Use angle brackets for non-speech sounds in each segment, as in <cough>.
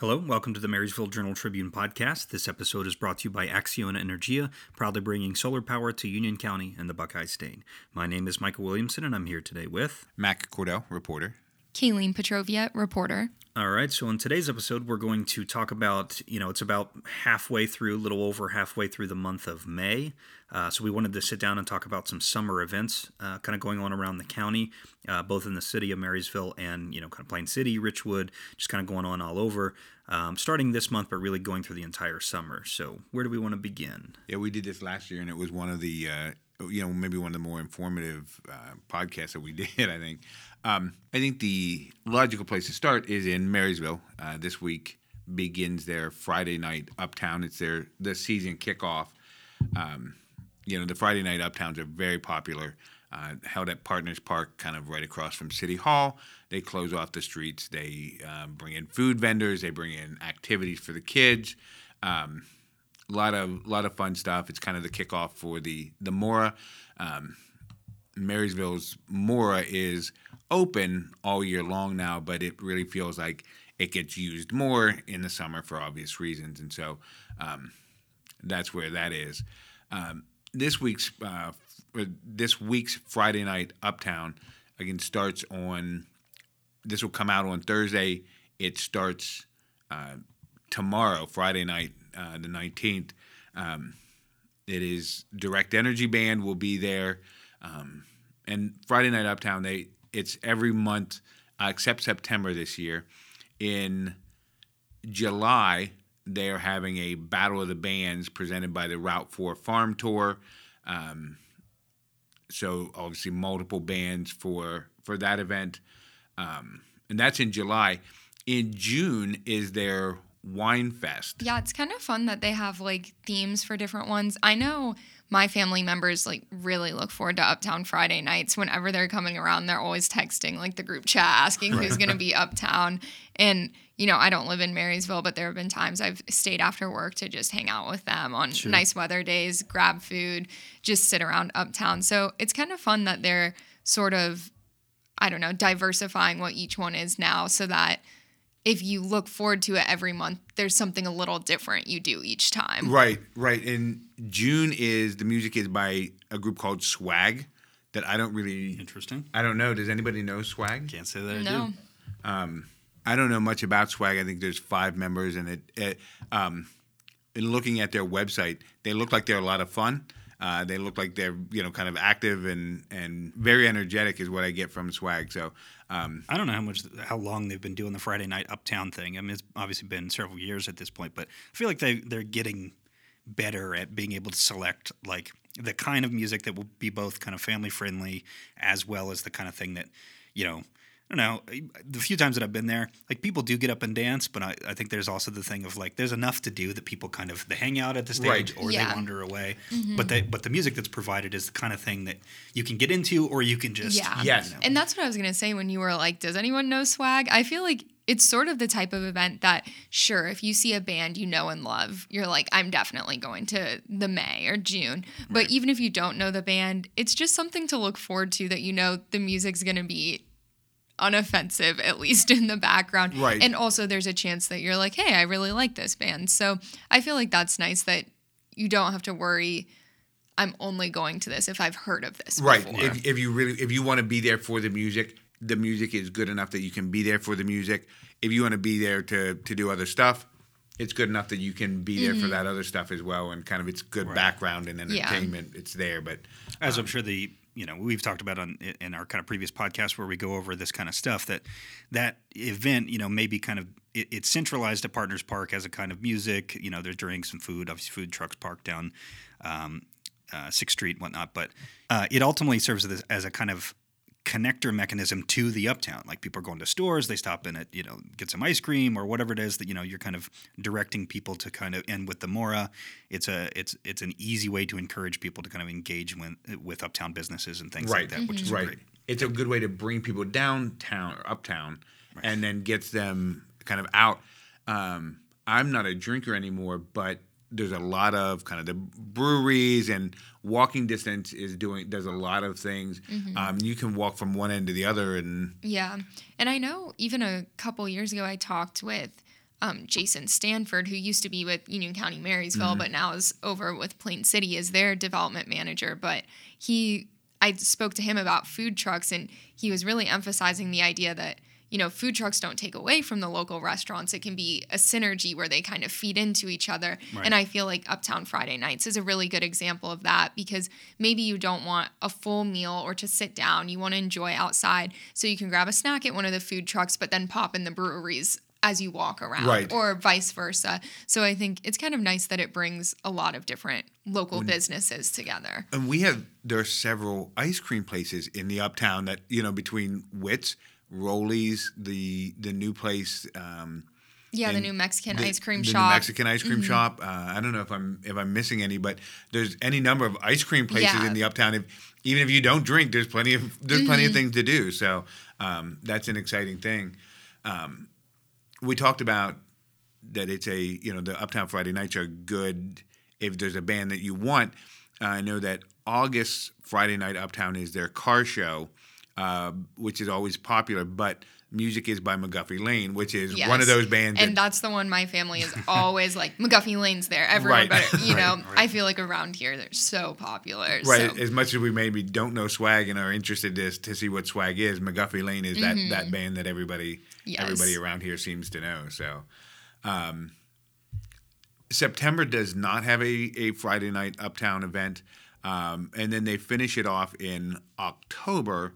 Hello, welcome to the Marysville Journal Tribune podcast. This episode is brought to you by Acciona Energia, proudly bringing solar power to Union County and the Buckeye State. My name is Michael Williamson, and I'm here today with Mac Cordell, reporter. Kayleen Petrovia, reporter. All right, so in today's episode, we're going to talk about, you know, it's about halfway through, a little over halfway through the month of May. Uh, so we wanted to sit down and talk about some summer events uh, kind of going on around the county, uh, both in the city of Marysville and, you know, kind of Plain City, Richwood, just kind of going on all over, um, starting this month, but really going through the entire summer. So where do we want to begin? Yeah, we did this last year, and it was one of the, uh, you know, maybe one of the more informative uh, podcasts that we <laughs> did, I think. Um, I think the logical place to start is in Marysville. Uh, this week begins their Friday night Uptown. It's their the season kickoff. Um, you know, the Friday night Uptowns are very popular. Uh, held at Partners Park, kind of right across from City Hall. They close off the streets. They um, bring in food vendors. They bring in activities for the kids. Um, a lot of lot of fun stuff. It's kind of the kickoff for the the DORA. Um, Marysville's DORA is open all year long now, but it really feels like it gets used more in the summer for obvious reasons, and so um, that's where that is. Um, this week's uh, this week's Friday night Uptown again starts on. This will come out on Thursday. It starts uh, tomorrow, Friday night, uh, the nineteenth. Um, it is Direct Energy Band will be there, um, and Friday night Uptown. They it's every month uh, except September this year. In July, they are having a Battle of the Bands presented by the Route 4 Farm Tour. Um, so obviously multiple bands for for that event, um, and that's in July. In June is their Wine Fest. Yeah, it's kind of fun that they have like themes for different ones. I know my family members like really look forward to Uptown Friday nights. Whenever they're coming around, they're always texting like the group chat asking who's going to be Uptown. And you know, I don't live in Marysville, but there have been times I've stayed after work to just hang out with them on sure. nice weather days, grab food, just sit around Uptown. So it's kind of fun that they're sort of, I don't know, diversifying what each one is now so that if you look forward to it every month, there's something a little different you do each time. Right, right. And June is the music is by a group called Swag that I don't really interesting. I don't know. Does anybody know Swag? Can't say that I no. do. Um, I don't know much about Swag. I think there's five members, and it, it um, in looking at their website, they look like they're a lot of fun. Uh, they look like they're you know kind of active and and very energetic is what I get from Swag. So um, I don't know how much how long they've been doing the Friday night Uptown thing. I mean, it's obviously been several years at this point, but I feel like they they're getting better at being able to select like the kind of music that will be both kind of family friendly as well as the kind of thing that you know I don't know. The few times that I've been there, like people do get up and dance, but I, I think there's also the thing of like there's enough to do that people kind of they hang out at the stage right. or yeah. they wander away. Mm-hmm. But they but the music that's provided is the kind of thing that you can get into or you can just yeah. Yes. You know. And that's what I was gonna say when you were like, does anyone know swag? I feel like it's sort of the type of event that sure if you see a band you know and love you're like i'm definitely going to the may or june but right. even if you don't know the band it's just something to look forward to that you know the music's going to be unoffensive, at least in the background. Right. And also, there's a chance that you're like, hey, I really like this band. So I feel like that's nice that you don't have to worry. I'm only going to this if I've heard of this. Right. If, if you really, if you want to be there for the music, the music is good enough that you can be there for the music. If you want to be there to to do other stuff, it's good enough that you can be there mm-hmm. for that other stuff as well, and kind of it's good right. background and entertainment. Yeah. It's there, but as um, I'm sure the you know we've talked about on in our kind of previous podcast where we go over this kind of stuff that that event you know maybe kind of it, it's centralized at Partners Park as a kind of music you know there's drinks and food obviously food trucks parked down um, uh, Sixth Street whatnot but uh, it ultimately serves as, as a kind of connector mechanism to the uptown. Like people are going to stores, they stop in at, you know, get some ice cream or whatever it is that, you know, you're kind of directing people to kind of and with the DORA, it's a it's it's an easy way to encourage people to kind of engage with with uptown businesses and things right. like that, mm-hmm. which is right. great. It's a good way to bring people downtown or uptown right. and then gets them kind of out. Um, I'm not a drinker anymore, but there's a lot of kind of the breweries and walking distance is doing there's a lot of things mm-hmm. um, you can walk from one end to the other and yeah and i know even a couple years ago i talked with um, Jason Stanford, who used to be with Union County Marysville, but now is over with Plain City as their development manager. But he, I spoke to him about food trucks, and he was really emphasizing the idea that you know, food trucks don't take away from the local restaurants. It can be a synergy where they kind of feed into each other. Right. And I feel like Uptown Friday Nights is a really good example of that because maybe you don't want a full meal or to sit down. You want to enjoy outside. So you can grab a snack at one of the food trucks, but then pop in the breweries as you walk around Right. or vice versa. So I think it's kind of nice that it brings a lot of different local businesses together. And we have there are several ice cream places in the uptown that you know between Whit's, Rollies, the the new place. Um, Yeah, the new Mexican the- ice cream the shop. Mm-hmm. Mexican ice cream shop. Uh, I don't know if I'm if I'm missing any, but there's any number of ice cream places Yeah. in the uptown. If even if you don't drink, there's plenty of there's plenty Mm-hmm. of things to do. So um, that's an exciting thing. Um, we talked about that it's a you know the Uptown Friday nights are good if there's a band that you want. Uh, I know that August Friday night Uptown is their car show, uh, which is always popular, but music is by McGuffey Lane, which is one of those bands. And that, that's the one my family is always like McGuffey Lane's there. Everyone, Right. better, you know, Right, right. I feel like around here they're so popular. Right, So. as much as we maybe don't know swag and are interested to, to see what swag is, McGuffey Lane is that, that band that everybody Mm-hmm. Yes. everybody around here seems to know. So, um, September does not have a, a Friday night Uptown event, um, and then they finish it off in October.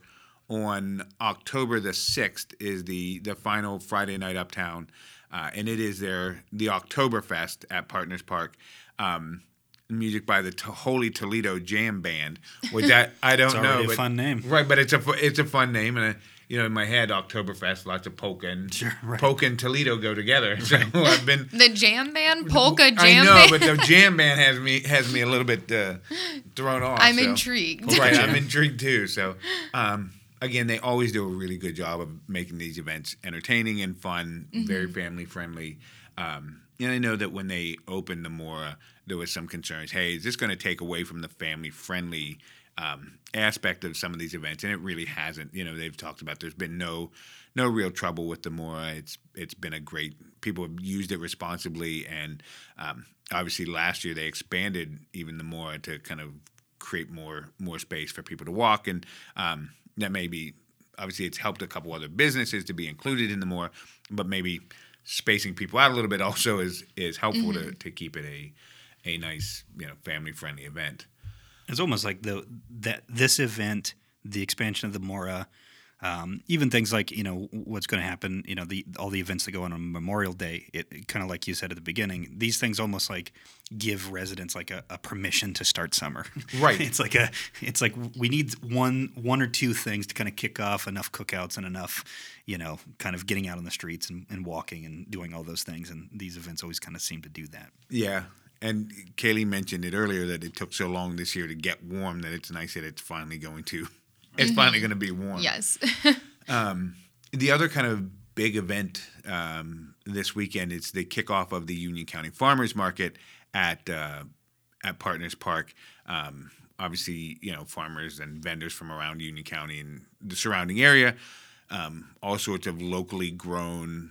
On October the sixth is the the final Friday night Uptown, uh, and it is their the Oktoberfest at Partners Park. Um, music by the T- Holy Toledo Jam Band, which I, <laughs> I don't It's know. already a but- fun name. right? But it's a it's a fun name, and I, you know, in my head, Oktoberfest, lots of polka and Sure, right. polka and Toledo go together. So <laughs> I've been. The jam band, polka jam I know, band. but the jam band has me has me a little bit uh, thrown off. I'm so- intrigued. Right, I'm <laughs> intrigued too. So, um, again, they always do a really good job of making these events entertaining and fun, very Mm-hmm. family friendly. Um, and I know that when they opened the DORA, there was some concerns. Hey, is this going to take away from the family friendly um, aspect of some of these events? And it really hasn't. You know, they've talked about there's been no no real trouble with the DORA. It's it's been a great. People have used it responsibly, and um, obviously last year they expanded even the DORA to kind of create more more space for people to walk, and um, that maybe obviously it's helped a couple other businesses to be included in the more, but maybe spacing people out a little bit <laughs> also is is helpful to, mm-hmm. to keep it a a nice you know family friendly event. It's almost like the that this event, the expansion of the DORA, um, even things like you know what's going to happen. You know the all the events that go on on Memorial Day. It, kind of like you said at the beginning. These things almost like give residents like a, a permission to start summer. Right. <laughs> it's like a. It's like we need one one or two things to kind of kick off enough cookouts and enough, you know, kind of getting out on the streets and, and walking and doing all those things. And these events always kind of seem to do that. Yeah. And Kaylee mentioned it earlier that it took so long this year to get warm that it's nice that it's finally going to it's finally going to be warm. Yes. <laughs> The other kind of big event um, this weekend is the kickoff of the Union County Farmers Market at uh, at Partners Park. Um, obviously, you know farmers and vendors from around Union County and the surrounding area. Um, all sorts of locally grown,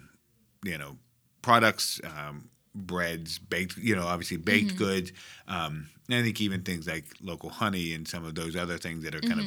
you know, products, um, breads, baked, you know, obviously baked goods. Um, and I think even things like local honey and some of those other things that are kind of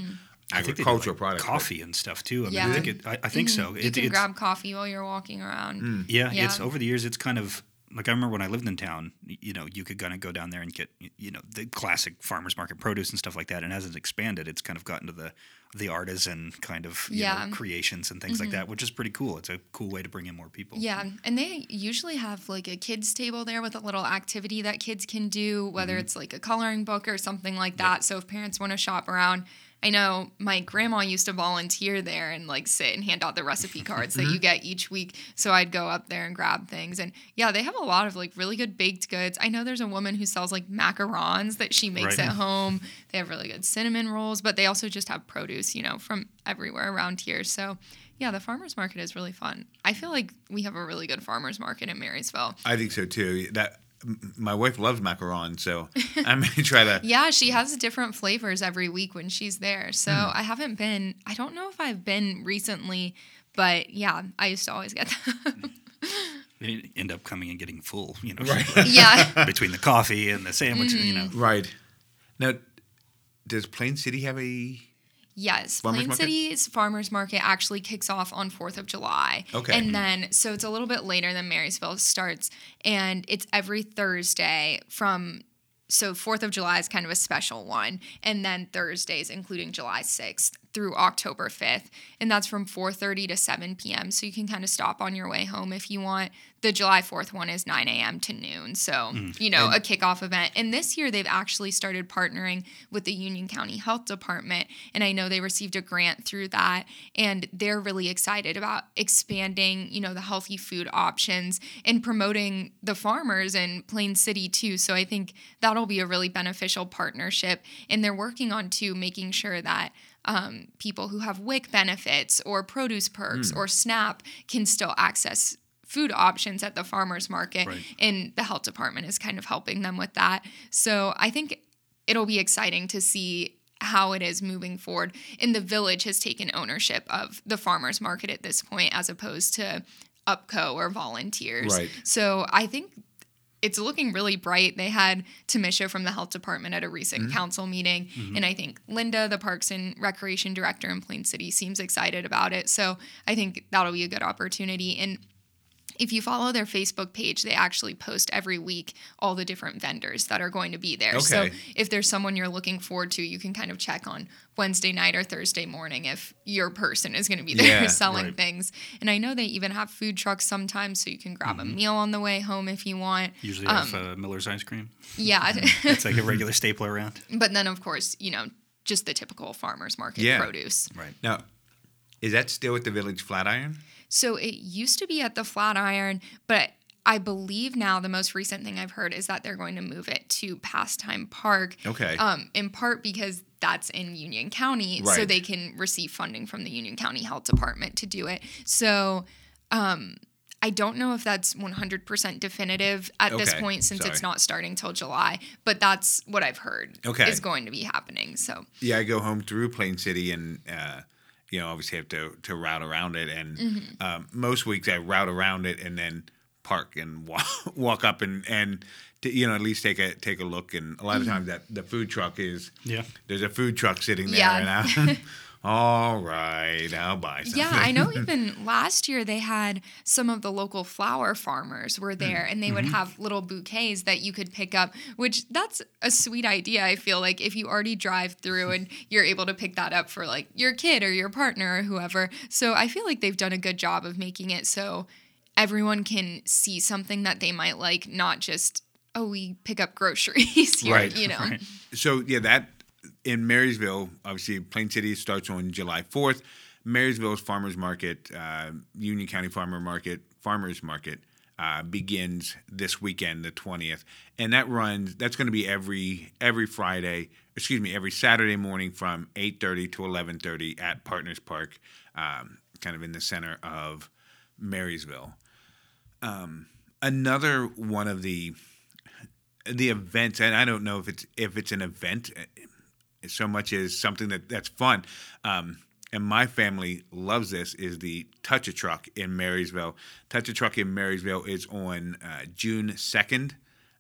I think they do, agricultural like, products. but- coffee and stuff too. I mean, Yeah. I think it. I, I think so. you It, can it's, grab coffee while you're walking around. Yeah, Yeah. it's over the years. It's kind of like I remember when I lived in town. You know, you could kind of go down there and get you know the classic farmers market produce and stuff like that. And as it's expanded, it's kind of gotten to the the artisan kind of you Yeah. Mm-hmm. know, creations and things like that, which is pretty cool. It's a cool way to bring in more people. Yeah, and they usually have like a kids table there with a little activity that kids can do, whether it's like a coloring book or something like that. So if parents want to shop around, I know my grandma used to volunteer there and like sit and hand out the recipe cards that you mm-hmm. get each week. So I'd go up there and grab things. And yeah, they have a lot of like really good baked goods. I know there's a woman who sells like macarons that she makes Right. at home. They have really good cinnamon rolls, but they also just have produce, you know, from everywhere around here. So yeah, the farmers market is really fun. I feel like we have a really good farmers market in Marysville. I think so too. That my wife loves macaron, so I may try to. <laughs> Yeah, she has different flavors every week when she's there. So hmm. I haven't been, I don't know if I've been recently, but yeah, I used to always get them. <laughs> They end up coming and getting full, you know, Right. <laughs> Yeah. between the coffee and the sandwich, you know. Mm-hmm. Right. Now, does Plain City have a? Yes, Farmers Plain market? City's farmers market actually kicks off on 4th of July. Okay. And mm-hmm. then, so it's a little bit later than Marysville starts, and it's every Thursday from, so 4th of July is kind of a special one, and then Thursdays, including July 6th through October 5th, and that's from 4.30 to 7 p.m., so you can kind of stop on your way home if you want. The July 4th one is 9 a.m. to noon, so, you know, a kickoff event. And this year, they've actually started partnering with the Union County Health Department, and I know they received a grant through that, and they're really excited about expanding, you know, the healthy food options and promoting the farmers in Plain City too. So I think that'll be a really beneficial partnership, and they're working on too making sure that um, people who have WIC benefits or produce perks or SNAP can still access food options at the farmers market Right. and the health department is kind of helping them with that so i think it'll be exciting to see how it is moving forward and the village has taken ownership of the farmers market at this point as opposed to upco or volunteers Right. so i think it's looking really bright. They had Tamisha from the health department at a recent Mm-hmm. council meeting, and I think Linda, the Parks and Recreation director in Plain City, seems excited about it. So I think that'll be a good opportunity. And if you follow their Facebook page, they actually post every week all the different vendors that are going to be there. So if there's someone you're looking forward to, you can kind of check on Wednesday night or Thursday morning if your person is going to be there Yeah, <laughs> selling right. things. And I know they even have food trucks sometimes, so you can grab Mm-hmm. a meal on the way home if you want. Usually Um, have uh, Miller's ice cream. Yeah. <laughs> It's like a regular staple around. but then, of course, you know, just the typical farmer's market Yeah. produce. Right. Now, is that still at the Village Flatiron? So it used to be at the Flatiron, but I believe now the most recent thing I've heard is that they're going to move it to Pastime Park. Okay. Um, in part because that's in Union County, so they can receive funding from the Union County Health Department to do it. So um, I don't know if that's 100% definitive at this point since it's not starting till July, but that's what I've heard Okay. is going to be happening. So Yeah, I go home through Plain City and uh, you know obviously have to to route around it, and Mm-hmm. um, most weeks I route around it and then park and <laughs> walk, walk up and and to, you know at least take a take a look. And a lot Mm-hmm. of times that the food truck is Yeah. there's a food truck sitting there, Yeah. and I, <laughs> <laughs> all right, I'll buy something. Yeah, I know even <laughs> last year they had some of the local flower farmers were hmm. there and they would mm-hmm. have little bouquets that you could pick up, which that's a sweet idea. I feel like if you already drive through and <laughs> you're able to pick that up for like your kid or your partner or whoever. So I feel like they've done a good job of making it so everyone can see something that they might like, not just, oh, we pick up groceries <laughs> here, Right, you know. right. So yeah, that in Marysville, obviously Plain City starts on July fourth. Marysville's Farmers Market, uh, Union County Farmer Market, Farmers Market uh, begins this weekend, the twentieth, and that runs. That's going to be every every Friday. Excuse me, every Saturday morning from eight thirty to eleven thirty at Partners Park, um, kind of in the center of Marysville. Um, another one of the the events, and I don't know if it's if it's an event so much as something that that's fun. Um, and my family loves this is the Touch a Truck in Marysville. Touch a Truck in Marysville is on uh, June second.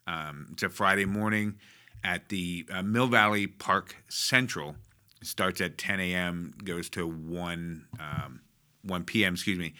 Um, it's a Friday morning at the uh, Mill Valley Park Central. It starts at 10 a.m. goes to 1 um, 1 p.m. Excuse me.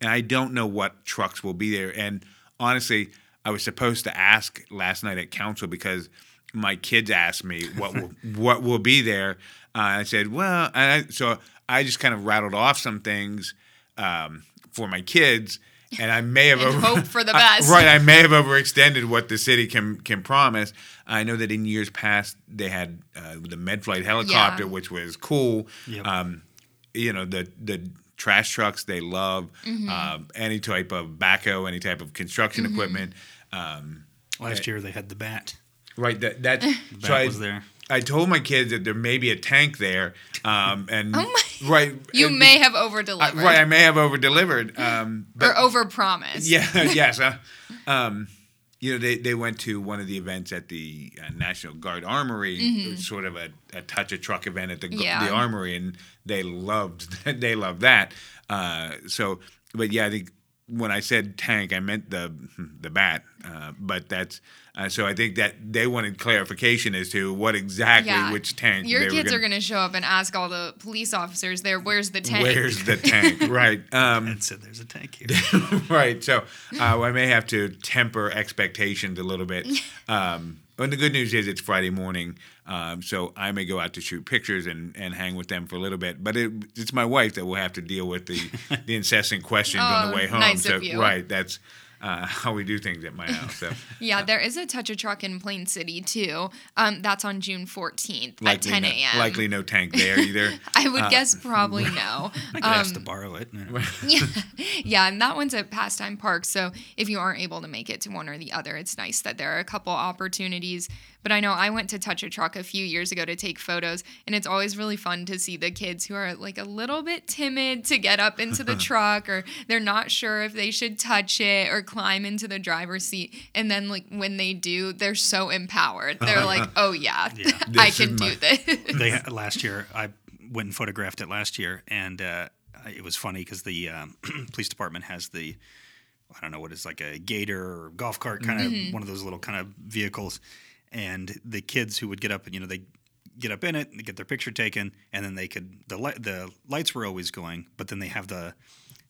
And I don't know what trucks will be there. And honestly, I was supposed to ask last night at council because my kids asked me what will <laughs> what will be there. Uh, I said, well, and I, so I just kind of rattled off some things um, for my kids, and I may have And over- hope for the <laughs> I- best. right, I may have overextended what the city can can promise. I know that in years past they had uh, the MedFlight helicopter, Yeah. which was cool. Yep. Um, you know the the trash trucks they love Mm-hmm. um, any type of backhoe, any type of construction equipment. Um, Last year they had the bat. Right, that that The <laughs> so bat I, was there. I told my kids that there may be a tank there, um, and Oh my- right, You and- may have over I, delivered. right, I may have over delivered, um, <laughs> but or over promised. yeah, <laughs> yes. Uh, um, you know, they, they went to one of the events at the uh, National Guard Armory, It was sort of a, a touch a truck event at the Yeah. the armory, and they loved they loved that. Uh, so, but yeah, I think when I said tank, I meant the the bat. Uh, but that's uh, so. I think that they wanted clarification as to what exactly which tank. Your they kids were are going to show up and ask all the police officers there, "Where's the tank?" Where's the <laughs> tank? right. Um, and said, "There's a tank here." <laughs> right. So uh, I may have to temper expectations a little bit. <laughs> Um, and the good news is it's Friday morning, um, so I may go out to shoot pictures and, and hang with them for a little bit. But it, it's my wife that will have to deal with the, <laughs> the incessant questions on Oh, the way home. nice so right, that's uh, <laughs> how we do things at my house. So <laughs> Yeah, there is a touch a truck in Plain City too. Um, that's on June 14th at likely 10 no- a.m. likely no tank there either. <laughs> I would Uh, guess probably no. I could ask to borrow it. yeah, yeah, and that one's at Pastime Park. So if you aren't able to make it to one or the other, it's nice that there are a couple opportunities. But I know I went to Touch a Truck a few years ago to take photos, and it's always really fun to see the kids who are like a little bit timid to get up into the <laughs> truck, or they're not sure if they should touch it or climb into the driver's seat. And then like when they do, they're so empowered. They're like, <laughs> "Oh yeah, Yeah. <laughs> I can do my- this." they last year I went and photographed it last year, and uh, it was funny because the um, <clears throat> police department has the I don't know what it's like a gator or golf cart kind of Mm-hmm. one of those little kind of vehicles, and the kids who would get up and you know they get up in it, they get their picture taken, and then they could the light the lights were always going, but then they have the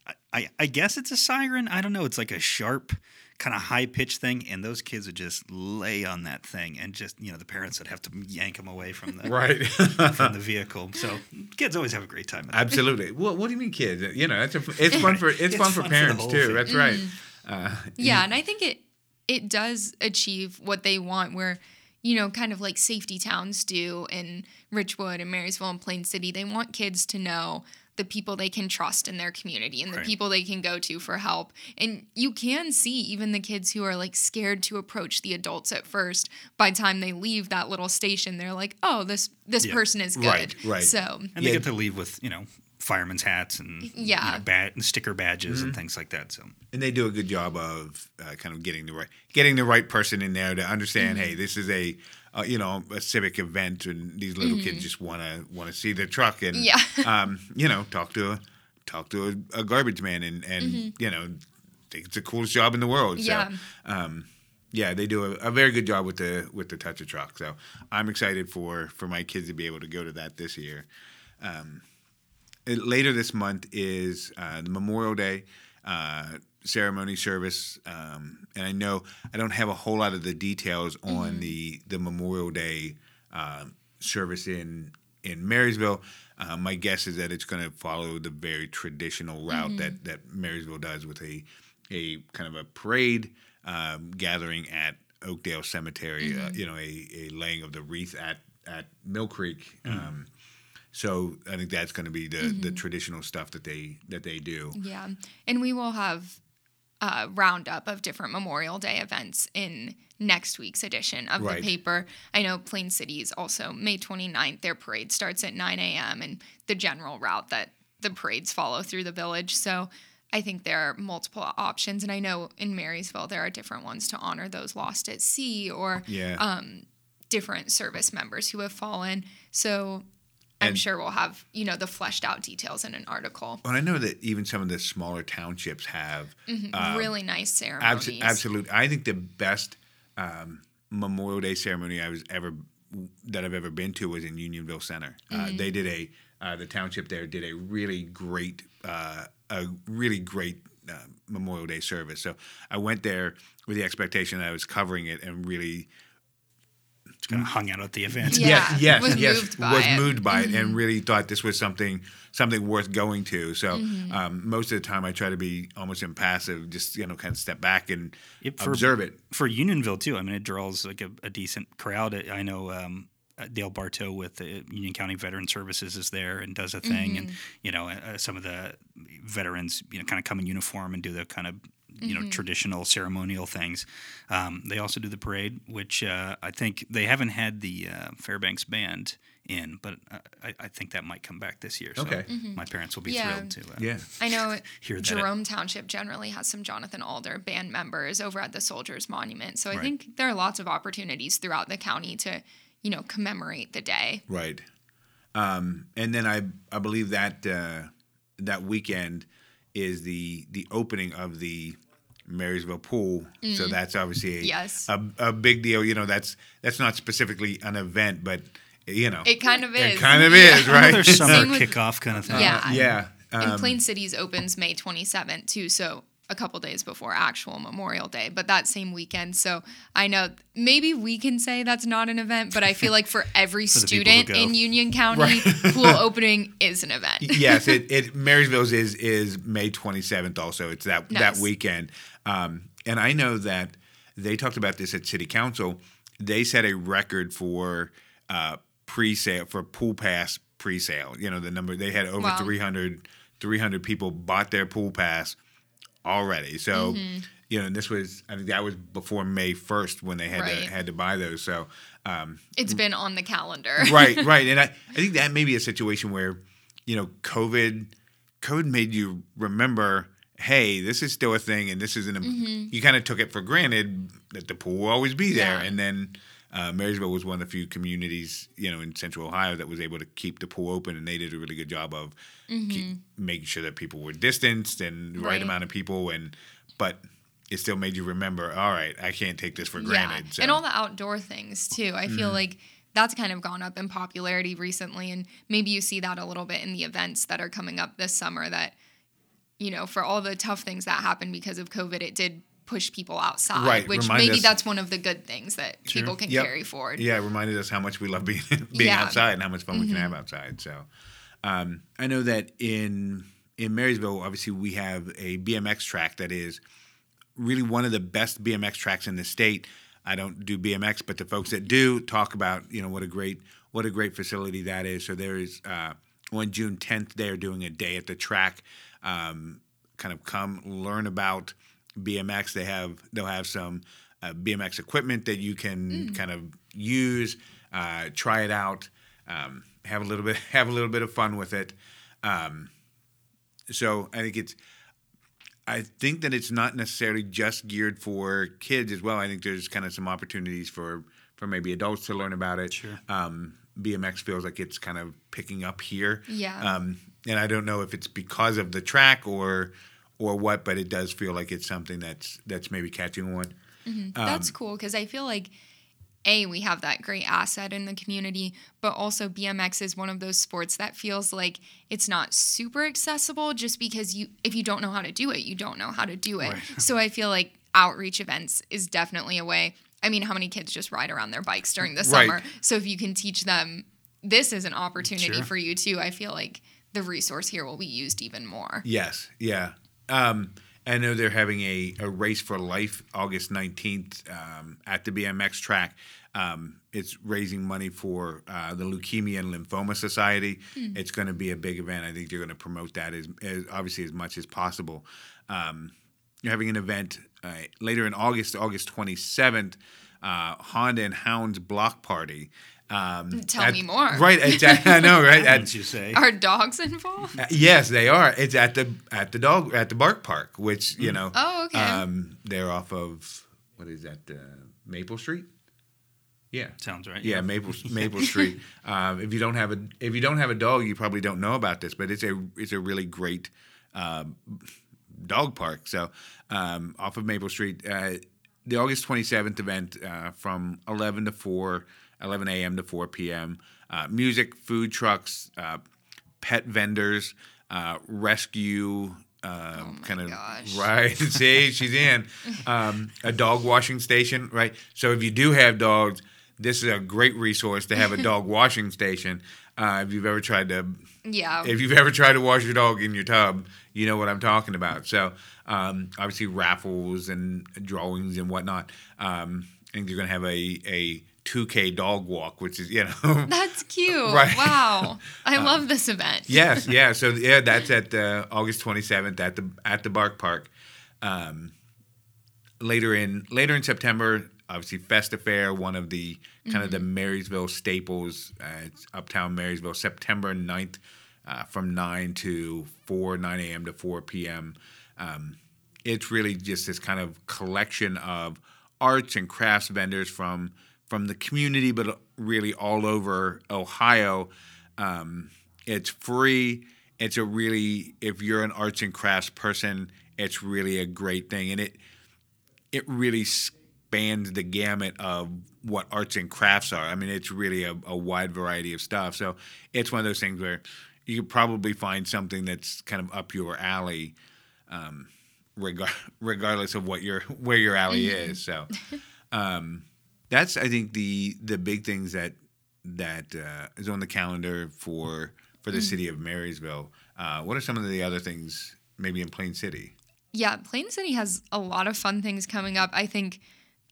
I, I, I guess it's a siren. I don't know. It's like a sharp, kind of high pitched thing, and those kids would just lay on that thing, and just you know the parents would have to yank them away from the <laughs> right. from the vehicle. So kids always have a great time. Absolutely. Well, what do you mean, kids? You know, that's a, it's fun for it's, <laughs> It's fun for fun for parents whole too. thing. That's right. Uh, Yeah, and I think it it does achieve what they want where you know, kind of like safety towns do in Richwood and Marysville and Plain City. They want kids to know the people they can trust in their community and the Right. people they can go to for help. And you can see even the kids who are like scared to approach the adults at first. By the time they leave that little station, they're like, "Oh, this this Yeah. person is good." Right, right. So and Yeah. they get to leave with you know firemen's hats and Yeah. you know, bat and sticker badges and things like that. So and they do a good job of uh, kind of getting the right getting the right person in there to understand. Mm-hmm. Hey, this is a uh, you know a civic event, and these little kids just want to want to see the truck and Mm-hmm. Yeah. <laughs> um, you know talk to a talk to a, a garbage man and and you know think it's the coolest job in the world. Mm-hmm. Yeah. So, um, yeah, they do a, a very good job with the with the touch of truck. So I'm excited for for my kids to be able to go to that this year. Um, it- later this month is uh, the Memorial Day uh, ceremony service, um, and I know I don't have a whole lot of the details on the the Memorial Day um service in in Marysville. Uh, my guess is that it's going to follow the very traditional route that that Marysville does with a a kind of a parade um, gathering at Oakdale Cemetery. Uh, you know, a, a laying of the wreath at at Mill Creek. Um, so I think that's going to be the, the traditional stuff that they that they do. Yeah. And we will have a roundup of different Memorial Day events in next week's edition of Right. the paper. I know Plain City is also May 29th. Their parade starts at 9 a.m. and the general route that the parades follow through the village. So I think there are multiple options. And I know in Marysville, there are different ones to honor those lost at sea or Yeah. um, different service members who have fallen. So I'm And- sure we'll have, you know, the fleshed out details in an article. Well, I know that even some of the smaller townships have um, really nice ceremonies. absolute. I think the best um, Memorial Day ceremony I was ever that I've ever been to was in Unionville Center. Uh, they did a uh, the township there did a really great uh, a really great uh, Memorial Day service. So I went there with the expectation that I was covering it and really just kind of hung out at the event. Yeah. yes, yes, was yes, moved by was it. Mm-hmm. moved by it, and really thought this was something something worth going to. So Mm-hmm. um, most of the time, I try to be almost impassive, just you know, kind of step back and Yep, for- observe it. for Unionville too. I mean, it draws like a, a decent crowd. I know um, uh, Dale Bartow with the Union County Veteran Services is there and does a thing, and you know uh, some of the veterans you know kind of come in uniform and do the kind of you know traditional ceremonial things. Um, they also do the parade, which uh, I think they haven't had the uh, Fairbanks band in, but uh, I, I think that might come back this year. So Okay. my parents will be Yeah. thrilled to. Uh, Yeah, I know <laughs> Hear that. Jerome Township generally has some Jonathan Alder band members over at the Soldiers Monument. So I Right. think there are lots of opportunities throughout the county to, you know, commemorate the day. right. Um, and then I I believe that uh, that weekend is the the opening of the Marysville pool. So that's obviously a, Mm. Yes. a a big deal. You know, that's that's not specifically an event, but you know, It kind of is. it kind of is, right? Another summer with- kickoff kind of thing. Yeah. yeah. and Um, Plain Cities opens May 27th too, so a couple days before actual Memorial Day, but that same weekend. So I know maybe we can say that's not an event, but I feel like for <laughs> every who student in Union County, pool <laughs> opening is an event. yes, it, it <laughs> Marysville's is is May 27th. Also, it's that that weekend. Um, and I know that they talked about this at City Council. They set a record for uh, pre-sale for pool pass pre-sale. You know the number they had over Wow. 300, 300 people bought their pool pass already. So. Mm-hmm. You know, this was I think that was before May first when they had Right. to had to buy those. So um, It's been on the calendar. <laughs> right, <laughs> right. And I, I think that may be a situation where, you know, COVID, COVID made you remember, hey, this is still a thing, and this isn't. A, You kind of took it for granted that the pool will always be there, Mm-hmm. Yeah. and then. Uh, Marysville was one of the few communities, you know, in Central Ohio that was able to keep the pool open, and they did a really good job of keep, making sure that people were distanced and the right, Mm-hmm. Right. amount of people, and but it still made you remember. All right, I can't take this for granted. So. And all the outdoor things too. I Mm-hmm. feel like that's kind of gone up in popularity recently. And maybe you see that a little bit in the events that are coming up this summer that, you know, for all the tough things that happened because of COVID, it did push people outside. Right, Which remind maybe us- that's one of the good things that people can Yep. carry forward. Yeah, it reminded us how much we love being <laughs> being Yeah. outside and how much fun we Mm-hmm. can have outside. So, um, I know that in in Marysville, obviously, we have a BMX track that is really one of the best BMX tracks in the state. I don't do BMX, but the folks that do talk about you know what a great what a great facility that is. So there is uh, on June 10th they are doing a day at the track. Um, kind of come learn about BMX. They have they'll have some uh, BMX equipment that you can kind of use, uh, try it out, um, have a little bit <laughs> have a little bit of fun with it. Um, so I think it's I think that it's not necessarily just geared for kids as well. I think there's kind of some opportunities for for maybe adults to learn about it. Sure. Um, BMX feels like it's kind of picking up here. Yeah. Um, and I don't know if it's because of the track or or what, but it does feel like it's something that's that's maybe catching on. Um, That's cool because I feel like a we have that great asset in the community, but also BMX is one of those sports that feels like it's not super accessible just because you if you don't know how to do it, you don't know how to do it. So I feel like outreach events is definitely a way. I mean, how many kids just ride around their bikes during the Right. summer? So if you can teach them this is an opportunity Sure. for you too, I feel like the resource here will be used even more. Yes, yeah. Um, I know they're having a, a race for life August 19th um, at the BMX track. Um, it's raising money for uh, the Leukemia and Lymphoma Society. It's going to be a big event. I think they're going to promote that as, as obviously as much as possible. Um, you're having an event uh, later in August, August 27th, uh, Honda and Hounds Block Party. Um, Tell at- me more. Right, at- I know, right? <laughs> At, As you say. Are dogs involved? uh, Yes, they are. It's at the at the dog at the Bark Park, which you know. Oh, okay. Um, they're off of what is that? Uh, Maple Street. Yeah. Sounds right. Yeah, Maple <laughs> Maple Street. Um, if you don't have a if you don't have a dog, you probably don't know about this, but it's a it's a really great um, dog park. So um, off of Maple Street, uh, the August twenty seventh event uh, from eleven to four, 11 a.m. to four p.m. Uh, music, food trucks, uh, pet vendors, uh, rescue. Uh, kind of gosh. <laughs> right. <laughs> See, she's in um, a dog washing station, right? So if you do have dogs, this is a great resource to have a dog <laughs> washing station. Uh, if you've ever tried to, Yeah. if you've ever tried to wash your dog in your tub, you know what I'm talking about. So um, obviously raffles and drawings and whatnot. Um, I think you're going to have a a 2K dog walk, which is you know. <laughs> That's cute. Right. Wow. I love this event. yes, <laughs> yeah. So yeah, that's at uh, August 27th at the at the Bark Park. Um, later in later in September, obviously Festa Fair, one of the kind of the Marysville staples. Uh, it's Uptown Marysville, September 9th, uh, from nine to four, nine a.m. to four p.m. Um, it's really just this kind of collection of arts and crafts vendors from from the community, but really all over Ohio. Um, it's free. it's a really if you're an arts and crafts person, it's really a great thing, and it it really spans the gamut of what arts and crafts are. I mean, it's really a, a wide variety of stuff. So it's one of those things where you could probably find something that's kind of up your alley. Um, regard, <laughs> regardless of what your <laughs> where your alley mm-hmm. is. So <laughs> um, that's I think the the big things that that uh, is on the calendar for for the mm-hmm. city of Marysville. Uh, what are some of the other things maybe in Plain City? Yeah, Plain City has a lot of fun things coming up. I think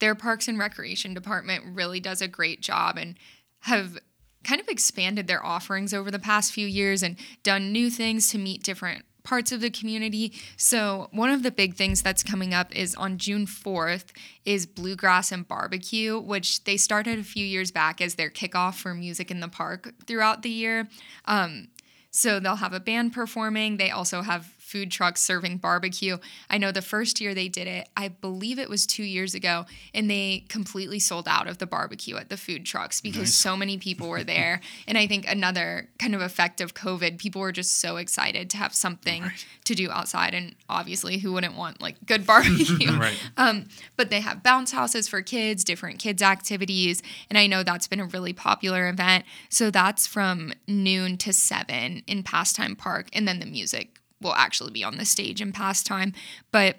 their Parks and Recreation department really does a great job and have kind of expanded their offerings over the past few years and done new things to meet different parts of the community. So one of the big things that's coming up is on June 4th is Bluegrass and Barbecue, which they started a few years back as their kickoff for music in the park throughout the year. Um, so they'll have a band performing. They also have food trucks serving barbecue. I know the first year they did it, I believe it was two years ago, and they completely sold out of the barbecue at the food trucks because nice. so many people were there. <laughs> and I think another kind of effect of COVID, people were just so excited to have something right. to do outside. And obviously, who wouldn't want like good <laughs> barbecue? <laughs> right. Um, but they have bounce houses for kids, different kids' activities. And I know that's been a really popular event. So that's from noon to seven in Pastime Park. And then the music will actually be on the stage in pastime. But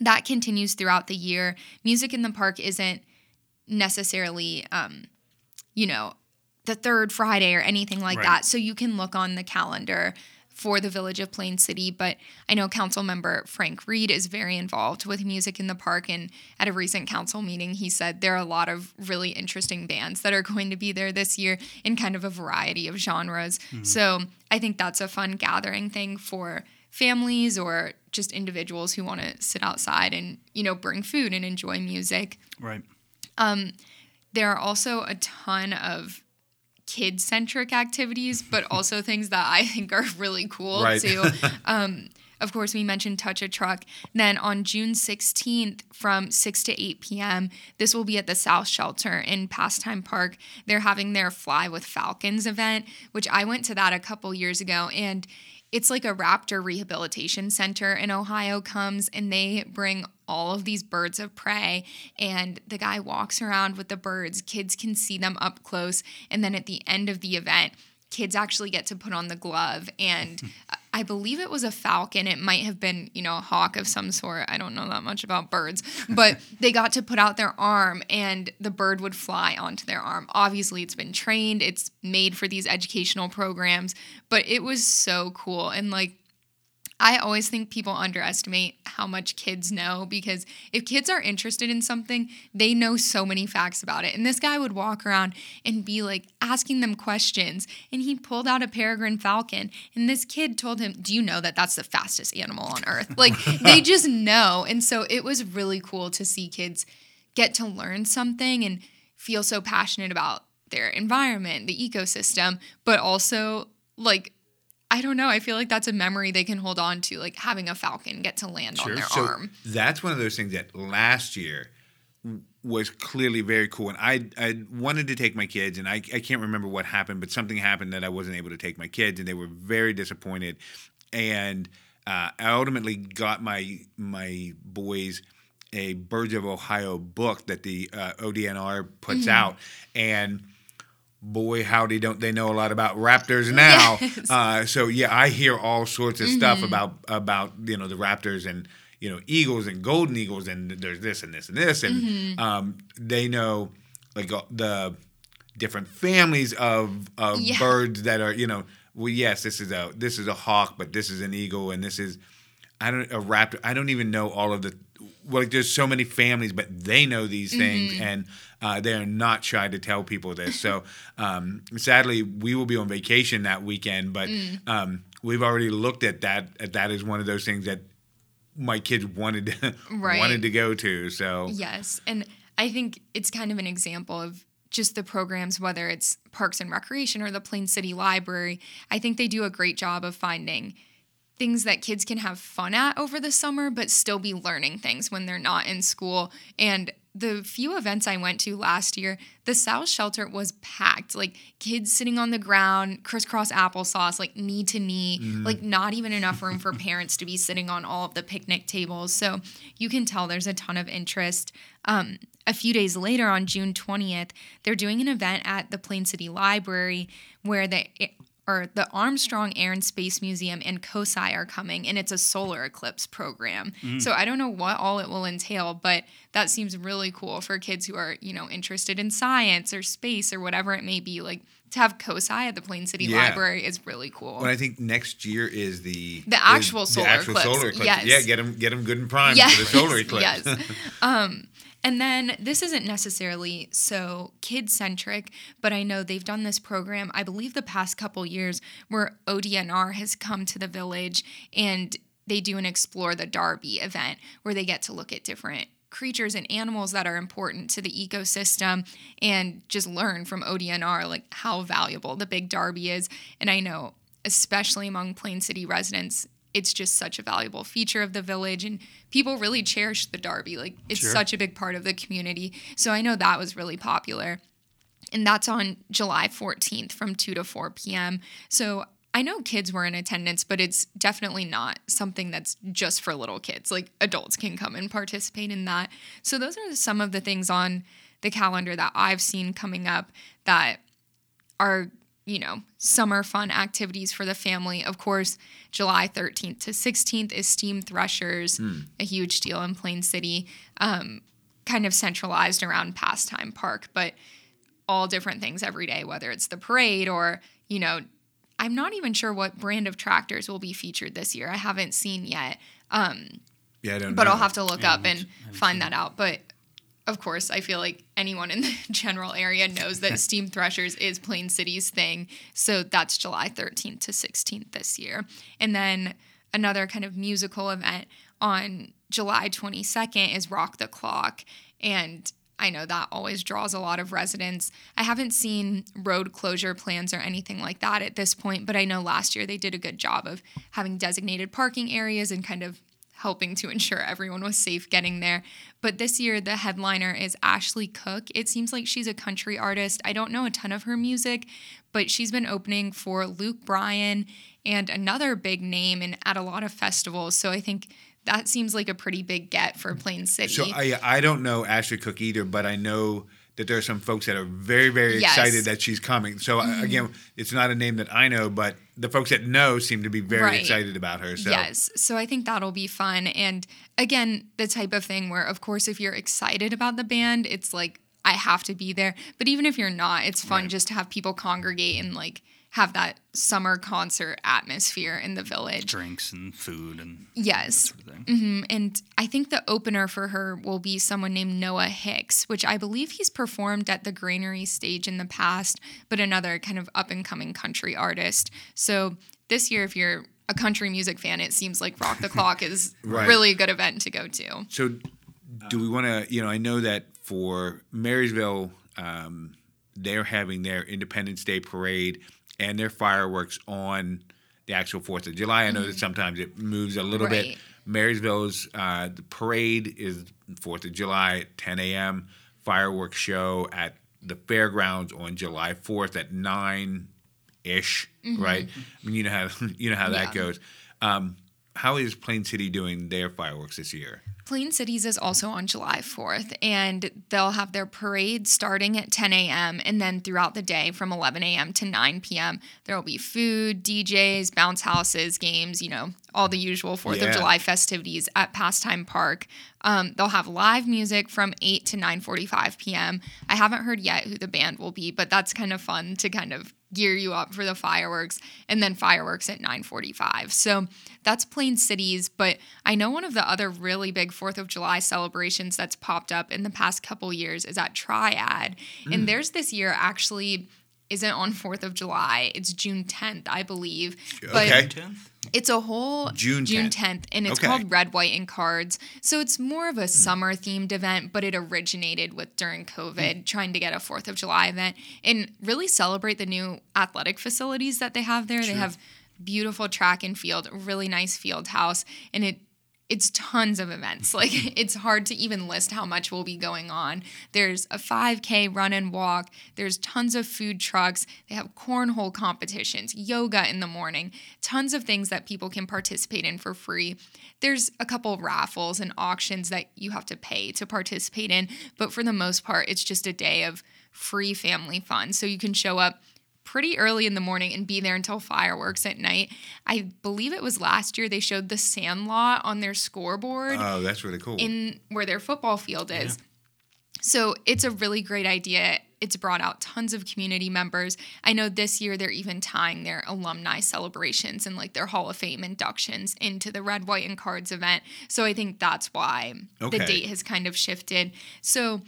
that continues throughout the year. Music in the park isn't necessarily, um, you know, the third Friday or anything like right. that. So you can look on the calendar for the village of Plain City. But I know council member Frank Reed is very involved with music in the park. And at a recent council meeting, he said there are a lot of really interesting bands that are going to be there this year in kind of a variety of genres. Mm-hmm. So I think that's a fun gathering thing for families or just individuals who want to sit outside and you know bring food and enjoy music right um, there are also a ton of kid centric activities, but <laughs> also things that I think are really cool right. too. <laughs> Um, of course, we mentioned Touch a Truck. Then on June 16th from 6 to 8 p.m., this will be at the South Shelter in Pastime Park. They're having their Fly with Falcons event, which I went to that a couple years ago. And it's like a raptor rehabilitation center in Ohio comes and they bring all of these birds of prey and the guy walks around with the birds kids can see them up close and then at the end of the event kids actually get to put on the glove and <laughs> I believe it was a falcon. It might have been, you know, a hawk of some sort. I don't know that much about birds, but <laughs> they got to put out their arm and the bird would fly onto their arm. Obviously, it's been trained, it's made for these educational programs, but it was so cool. And like, I always think people underestimate how much kids know because if kids are interested in something, they know so many facts about it. And this guy would walk around and be like asking them questions. And he pulled out a peregrine falcon. And this kid told him, Do you know that that's the fastest animal on earth? <laughs> Like they just know. And so it was really cool to see kids get to learn something and feel so passionate about their environment, the ecosystem, but also like I don't know. I feel like that's a memory they can hold on to, like having a falcon get to land sure. on their so arm. That's one of those things that last year was clearly very cool. And I I wanted to take my kids, and I, I can't remember what happened, but something happened that I wasn't able to take my kids, and they were very disappointed. And uh, I ultimately got my my boys a Birds of Ohio book that the uh, ODNR puts mm-hmm. out, and boy howdy don't they know a lot about raptors <laughs> now yes. uh, so yeah i hear all sorts of mm-hmm. stuff about about you know the raptors and you know eagles and golden eagles and there's this and this and this and mm-hmm. um, they know like uh, the different families of of yeah. birds that are you know well yes this is a this is a hawk but this is an eagle and this is i don't a raptor i don't even know all of the well, like there's so many families, but they know these things, mm-hmm. and uh, they are not shy to tell people this. So, <laughs> um, sadly, we will be on vacation that weekend, but mm. um, we've already looked at that. At that as one of those things that my kids wanted to, <laughs> right. wanted to go to. So yes, and I think it's kind of an example of just the programs, whether it's Parks and Recreation or the Plain City Library. I think they do a great job of finding things that kids can have fun at over the summer, but still be learning things when they're not in school. And the few events I went to last year, the South Shelter was packed. Like kids sitting on the ground, crisscross applesauce, like knee to knee, Mm-hmm. like not even enough room for <laughs> parents to be sitting on all of the picnic tables. So you can tell there's a ton of interest. Um, a few days later, on June 20th, they're doing an event at the Plain City Library where the or the Armstrong Air and Space Museum and COSI are coming, and it's a solar eclipse program. So I don't know what all it will entail, but that seems really cool for kids who are, you know, interested in science or space or whatever it may be. Like to have COSI at the Plain City Yeah. Library is really cool. Well, I think next year is the The actual solar the actual eclipse, solar eclipse. yes. Yeah, get them get them good and primed Yes, for the solar <laughs> eclipse. yes. Um, and then this isn't necessarily so kid centric, but I know they've done this program, I believe the past couple years, where ODNR has come to the village and they do an Explore the Darby event where they get to look at different creatures and animals that are important to the ecosystem and just learn from ODNR like how valuable the big Darby is. And I know especially among Plain City residents, it's just such a valuable feature of the village and people really cherish the Darby like it's Sure. such a big part of the community. So i know that was really popular and that's on july 14th from 2 to 4 p.m so i know kids were in attendance but it's definitely not something that's just for little kids like adults can come and participate in that. So those are some of the things on the calendar that i've seen coming up that are you know summer fun activities for the family. Of course july 13th to 16th is steam threshers a huge deal in plain city um, kind of centralized around pastime park but all different things every day whether it's the parade or you know i'm not even sure what brand of tractors will be featured this year. I haven't seen yet. Um, Yeah, I don't but know. I'll have to look Yeah, up and find that out. But of course, I feel like anyone in the <laughs> general area knows that Steam Threshers is Plain City's thing. So that's July 13th to 16th this year. And then another kind of musical event on July 22nd is Rock the Clock. And I know that always draws a lot of residents. I haven't seen road closure plans or anything like that at this point, but I know last year they did a good job of having designated parking areas and kind of helping to <laughs> ensure everyone was safe getting there. But this year, the headliner is Ashley Cook. It seems like she's a country artist. I don't know a ton of her music, but she's been opening for Luke Bryan and another big name and at a lot of festivals. So I think that seems like a pretty big get for Plain City. So I I don't know Ashley Cook either, but I know that there are some folks that are very very Yes. Mm-hmm. excited that she's coming. So uh, again, it's not a name that I know, but the folks that know seem to be very Right. excited about her. So Yes. So I think that'll be fun. And again, the type of thing where, of course, if you're excited about the band, it's like, I have to be there. But even if you're not, it's fun Right. just to have people congregate and like have that summer concert atmosphere in the village. drinks and food and Yes. sort of thing. Mhm. And I think the opener for her will be someone named Noah Hicks, which I believe he's performed at the Granary stage in the past, but another kind of up and coming country artist. So this year, if you're a country music fan, it seems like Rock the Clock is <laughs> Right. really a good event to go to. So, do we want to? You know, I know that for Marysville, um, they're having their Independence Day parade and their fireworks on the actual Fourth of July. I know that sometimes it moves a little bit. Mm-hmm. Marysville's uh, the parade is Fourth of July at 10 a.m. Fireworks show at the fairgrounds on July 4th at nine ish. Right. I mean, you know how <laughs> you know how that Mm-hmm. Goes. Um, how is Plain City doing their fireworks this year? Plain Cities is also on July 4th, and they'll have their parade starting at 10 a.m. And then throughout the day from 11 a.m. to 9 p.m., there will be food, DJs, bounce houses, games, you know, all the usual 4th Yeah. of July festivities at Pastime Park. Um, they'll have live music from 8 to 9.45 p.m. I haven't heard yet who the band will be, but that's kind of fun to kind of gear you up for the fireworks and then fireworks at 9:45. So that's Plain Cities, but I know one of the other really big 4th of July celebrations that's popped up in the past couple years is at Triad. Mm. And theirs this year actually isn't on 4th of July. It's June 10th, I believe. But Okay. It's a whole June 10th. 10th, and it's Okay. called Red, White, and Cards. So it's more of a summer themed event, but it originated with during COVID, Hmm. trying to get a 4th of July event and really celebrate the new athletic facilities that they have there. They have beautiful track and field, really nice field house, and it it's tons of events. <laughs> Like it's hard to even list how much will be going on. There's a 5K run and walk. There's tons of food trucks. They have cornhole competitions, yoga in the morning, tons of things that people can participate in for free. There's a couple raffles and auctions that you have to pay to participate in, but for the most part, it's just a day of free family fun. So you can show up pretty early in the morning and be there until fireworks at night. I believe it was last year they showed the Sandlot on their scoreboard. Oh, that's really cool. In where their football field is. Yeah. So it's a really great idea. It's brought out tons of community members. I know this year they're even tying their alumni celebrations and like their Hall of Fame inductions into the Red, White, and Cards event. So I think that's why okay. the date has kind of shifted. So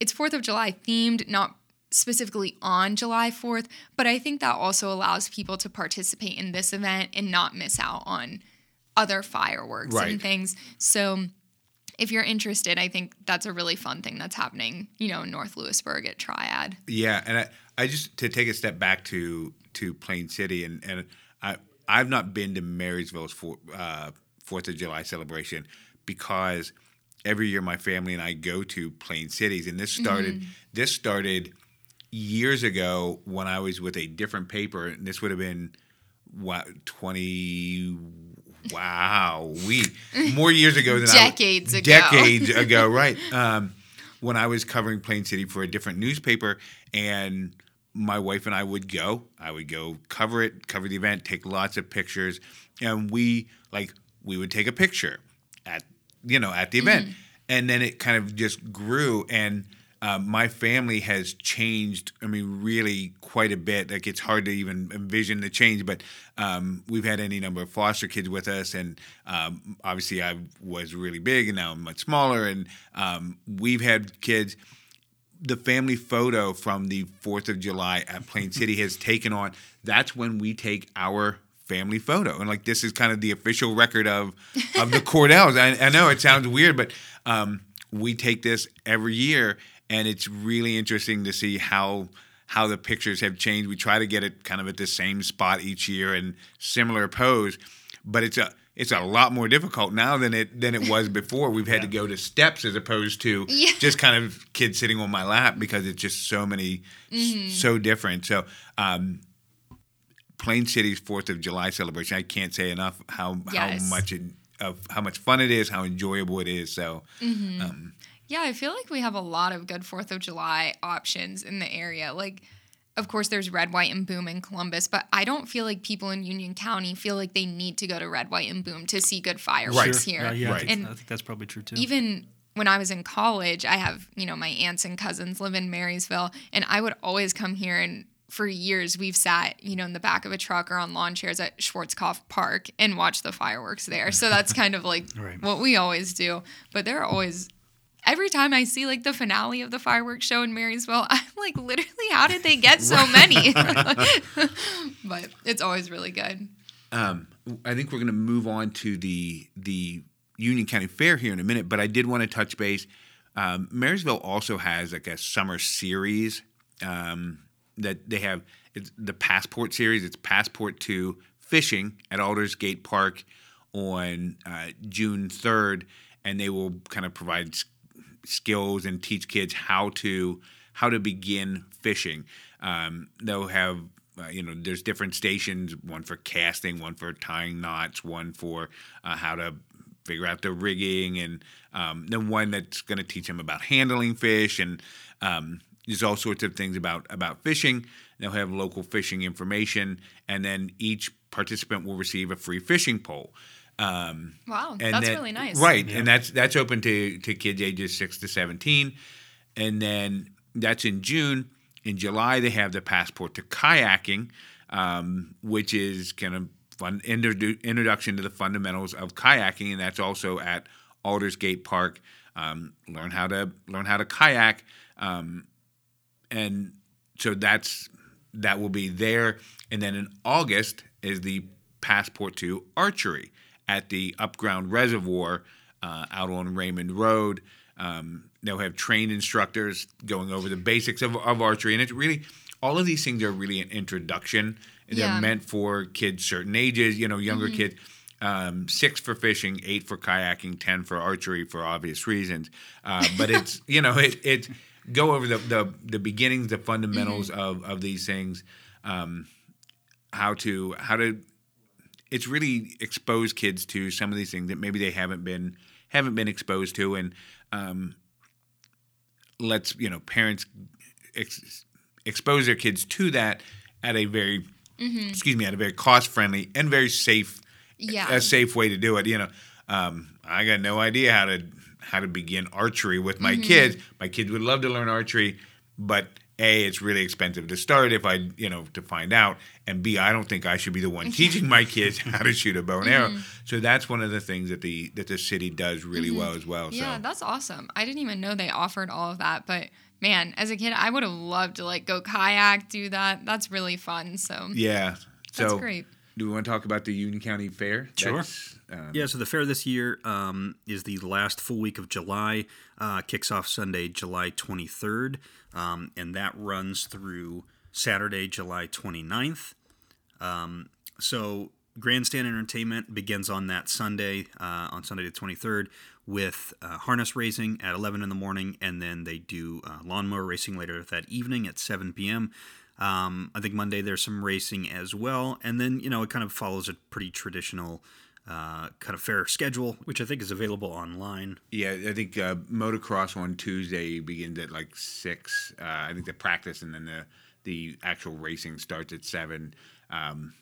it's 4th of July themed, not specifically on July 4th, but I think that also allows people to participate in this event and not miss out on other fireworks right. and things. So if you're interested, I think that's a really fun thing that's happening, you know, in North Lewisburg at Triad. Yeah, and I, I just to take a step back to to Plain City and and I I've not been to Marysville's for, uh, Fourth of July celebration because every year my family and I go to Plain Cities, and this started mm-hmm. this started years ago when I was with a different paper, and this would have been what twenty. Wow, we more years ago than decades I, ago. Decades ago, right? Um, when I was covering Plain City for a different newspaper, and my wife and I would go. I would go cover it, cover the event, take lots of pictures, and we like we would take a picture at you know at the event, mm. and then it kind of just grew and um, my family has changed. I mean, really quite a bit. Like it's hard to even envision the change, but um, we've had any number of foster kids with us, and um, obviously I was really big, and now I'm much smaller, and um, we've had kids. The family photo from the Fourth of July at Plain <laughs> City has taken on. That's when we take our family photo, and like this is kind of the official record of of the <laughs> Cordells. I, I know it sounds weird, but um, we take this every year and it's really interesting to see how how the pictures have changed. We try to get it kind of at the same spot each year and similar pose, but it's a it's a lot more difficult now than it than it was <laughs> before. We've had yeah. to go to steps as opposed to yeah. just kind of kids sitting on my lap because it's just so many mm-hmm. so different. So um, Plain City's Fourth of July celebration, I can't say enough how yes. how much it, of how much fun it is, how enjoyable it is. So mm-hmm. um, yeah, I feel like we have a lot of good 4th of July options in the area. Like, of course, there's Red, White, and Boom in Columbus, but I don't feel like people in Union County feel like they need to go to Red, White, and Boom to see good fireworks here. Uh, yeah, right. and I think that's probably true too. Even when I was in college, I have, you know, my aunts and cousins live in Marysville, and I would always come here and for years we've sat, you know, in the back of a truck or on lawn chairs at Schwarzkopf Park and watched the fireworks there. So that's kind of like <laughs> right. what we always do. But there are always every time I see like the finale of the fireworks show in Marysville, <laughs> I'm like, literally, how did they get so many? <laughs> <laughs> but it's always really good. Um, I think we're going to move on to the the Union County Fair here in a minute, but I did want to touch base. Um, Marysville also has like a summer series um, that they have. It's the Passport series. It's Passport to Fishing at Aldersgate Park on uh, June third, and they will kind of provide skills and teach kids how to how to begin fishing. Um, they'll have uh, you know there's different stations, one for casting, one for tying knots, one for uh, how to figure out the rigging, and um, then one that's going to teach them about handling fish and um, there's all sorts of things about about fishing. They'll have local fishing information, and then each participant will receive a free fishing pole. Um, wow, that's then, really nice. Right, yeah. and that's that's open to to kids ages six to seventeen, and then that's in June. In July, they have the passport to kayaking, um, which is kind of fun introdu- introduction to the fundamentals of kayaking, and that's also at Aldersgate Park. Um, learn how to learn how to kayak, um, and so that's that will be there. And then in August is the passport to archery at the Upground Reservoir uh, out on Raymond Road. Um, they'll have trained instructors going over the basics of, of archery, and it's really all of these things are really an introduction. They're yeah. meant for kids certain ages, you know, younger mm-hmm. kids. um, six for fishing, eight for kayaking, ten for archery for obvious reasons. Uh, but <laughs> it's you know it it go over the the, the beginnings, the fundamentals of of these things, um, how to how to. It's really expose kids to some of these things that maybe they haven't been haven't been exposed to, and um, lets you know parents ex- expose their kids to that at a very excuse me at a very cost friendly and very safe Yeah. a safe way to do it. You know, um, I got no idea how to how to begin archery with my kids. My kids would love to learn archery, but a it's really expensive to start if I you know to find out, and b I don't think I should be the one <laughs> teaching my kids how to shoot a bow and arrow. Mm-hmm. So that's one of the things that the that the city does really mm-hmm. well as well. Yeah, so. that's awesome. I didn't even know they offered all of that, but man, as a kid, I would have loved to like go kayak, do that. That's really fun. So Yeah. So that's great. do we want to talk about the Union County Fair? Sure. That's, um, Yeah, so the fair this year um, is the last full week of July. Uh, kicks off Sunday, July 23rd, um, and that runs through Saturday, July 29th. Um, so Grandstand Entertainment begins on that Sunday, uh, on Sunday the 23rd, with uh, harness racing at 11 in the morning, and then they do uh, lawnmower racing later that evening at 7 p.m. Um, I think Monday there's some racing as well, and then you know it kind of follows a pretty traditional uh, kind of fair schedule, which I think is available online. Yeah, I think uh, motocross on Tuesday begins at like six. Uh, I think the practice and then the the actual racing starts at seven. Um,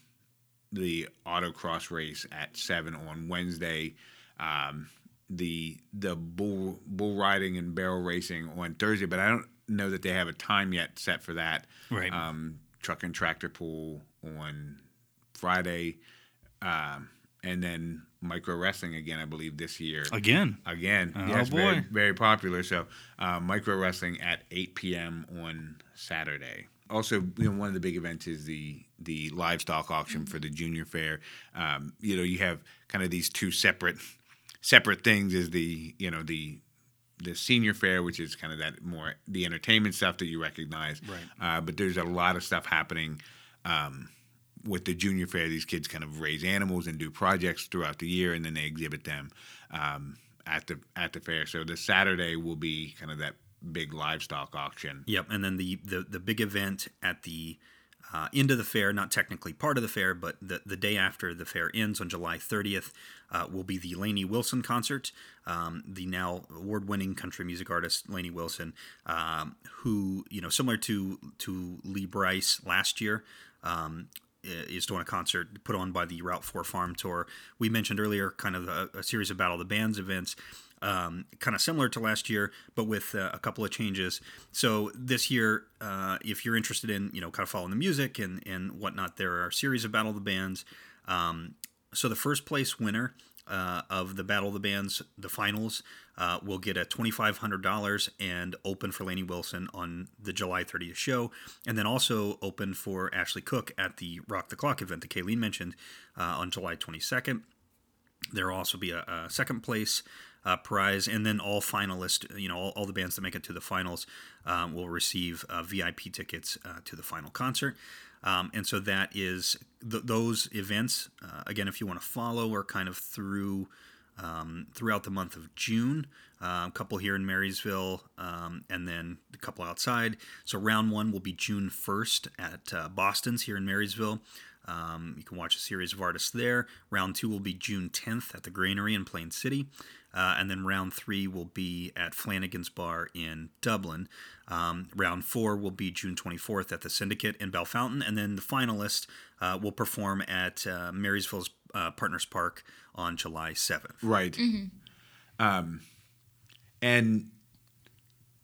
the autocross race at seven on Wednesday. Um, the the bull bull riding and barrel racing on Thursday, but I don't know that they have a time yet set for that. Right. Um, truck and tractor pull on Friday, um, and then micro wrestling again. I believe this year Again, again. Oh, yes, very, boy. very popular. So, uh, micro wrestling at 8 p.m. on Saturday. Also, you know, one of the big events is the the livestock auction for the junior fair. Um, you know, you have kind of these two separate separate things. Is the you know the the senior fair, which is kind of that more the entertainment stuff that you recognize. Right. Uh, but there's a lot of stuff happening. Um, with the junior fair, these kids kind of raise animals and do projects throughout the year, and then they exhibit them um, at the at the fair. So the Saturday will be kind of that big livestock auction. Yep, and then the the, the big event at the uh, end of the fair, not technically part of the fair, but the, the day after the fair ends on July 30th, uh, will be the Lainey Wilson concert. Um, the now award-winning country music artist Lainey Wilson, um, who you know, similar to to Lee Brice last year. Um, is doing a concert put on by the Route 4 Farm Tour. We mentioned earlier kind of a, a series of Battle of the Bands events, um, kind of similar to last year, but with uh, a couple of changes. So this year, uh, if you're interested in, you know, kind of following the music and, and whatnot, there are a series of Battle of the Bands. Um, so the first place winner uh, of the Battle of the Bands, the finals, uh, will get a $2,500 and open for Lainey Wilson on the July 30th show, and then also open for Ashley Cook at the Rock the Clock event that Kayleen mentioned uh, on July 22nd. There will also be a, a second place uh, prize, and then all finalists, you know, all, all the bands that make it to the finals um, will receive uh, VIP tickets uh, to the final concert. Um, and so that is th- those events. Uh, again, if you want to follow, or kind of through um, throughout the month of June. Uh, a couple here in Marysville, um, and then a couple outside. So round one will be June 1st at uh, Boston's here in Marysville. Um, you can watch a series of artists there. Round two will be June 10th at the Granary in Plain City. Uh, and then round three will be at Flanagan's Bar in Dublin. Um, round four will be June 24th at the Syndicate in Bellefontaine. And then the finalists uh, will perform at uh, Marysville's uh, Partners Park on July 7th. Right. Um, and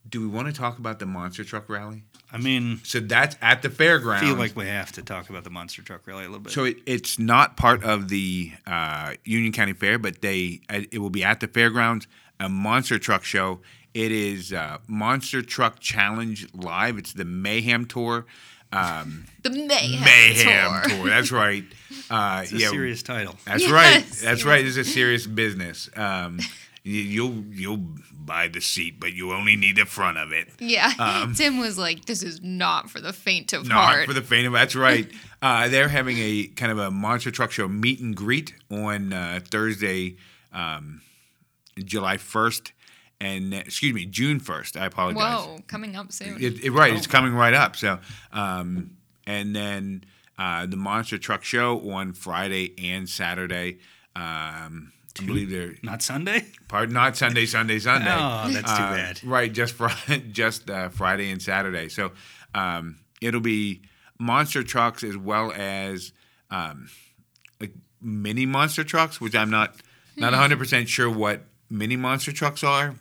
do we want to talk about the monster truck rally? I mean, So that's at the fairgrounds. I feel like we have to talk about the monster truck rally a little bit. So it, it's not part of the uh, Union County Fair, but they uh, it will be at the fairgrounds. A monster truck show. It is uh, Monster Truck Challenge Live. It's the Mayhem Tour. Um, The Mayhem, Mayhem Tour. Tour. That's right. <laughs> Uh, it's a yeah, serious title. That's Yes, right. That's yes. right. This is a serious business. Um, you, you'll you'll buy the seat, but you only need the front of it. Yeah. Tim was like, this is not for the faint of Um, Not heart. for the faint of that's right. <laughs> Uh, they're having a kind of a monster truck show meet and greet on uh, Thursday, um, July first, and excuse me, June first. I apologize. Whoa, coming up soon. It, it, right, it's coming right up. So, um, and then uh, the monster truck show on Friday and Saturday. Um, I believe they're Not Sunday? pardon, not Sunday, Sunday, Sunday. Oh, that's too Uh, bad. Right, just Friday, <laughs> just uh, Friday and Saturday. So um, it'll be monster trucks as well as um, like mini monster trucks, which I'm not not 100 percent sure what mini monster trucks are.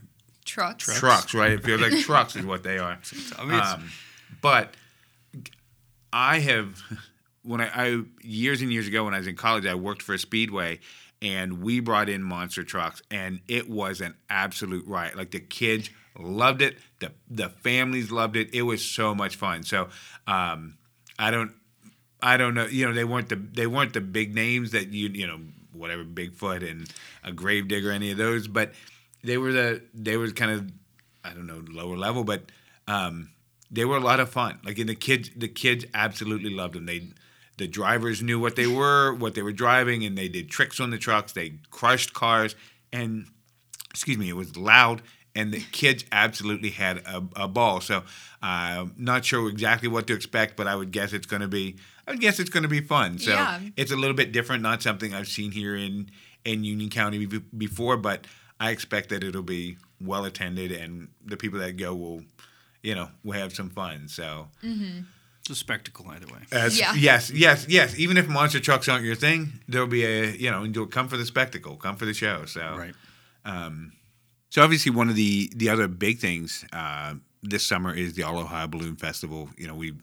Trucks. Trucks, right? It feels like trucks is what they are. <laughs> I mean, Um, but I have when I, I years and years ago when I was in college, I worked for a speedway, and we brought in monster trucks, and it was an absolute riot. Like the kids loved it, the the families loved it. It was so much fun. So um, I don't. I don't know. You know, they weren't the they weren't the big names that you you know whatever Bigfoot and a Gravedigger, any of those, but they were the they were kind of I don't know lower level, but um, they were a lot of fun. Like and the kids, the kids absolutely loved them. They the drivers knew what they were, what they were driving, and they did tricks on the trucks. They crushed cars, and excuse me, it was loud, and the kids absolutely had a, a ball. So I'm not sure exactly what to expect, but I would guess it's going to be. I would guess it's going to be fun. So Yeah. it's a little bit different, not something I've seen here in in Union County be- before, but I expect that it'll be well attended, and the people that go will, you know, will have some fun. So it's a spectacle either way. as, Yeah. yes, yes, yes. Even if monster trucks aren't your thing, there'll be a you know, you'll come for the spectacle, come for the show. So Right. so obviously, one of the the other big things uh, this summer is the All Ohio Balloon Festival. You know, we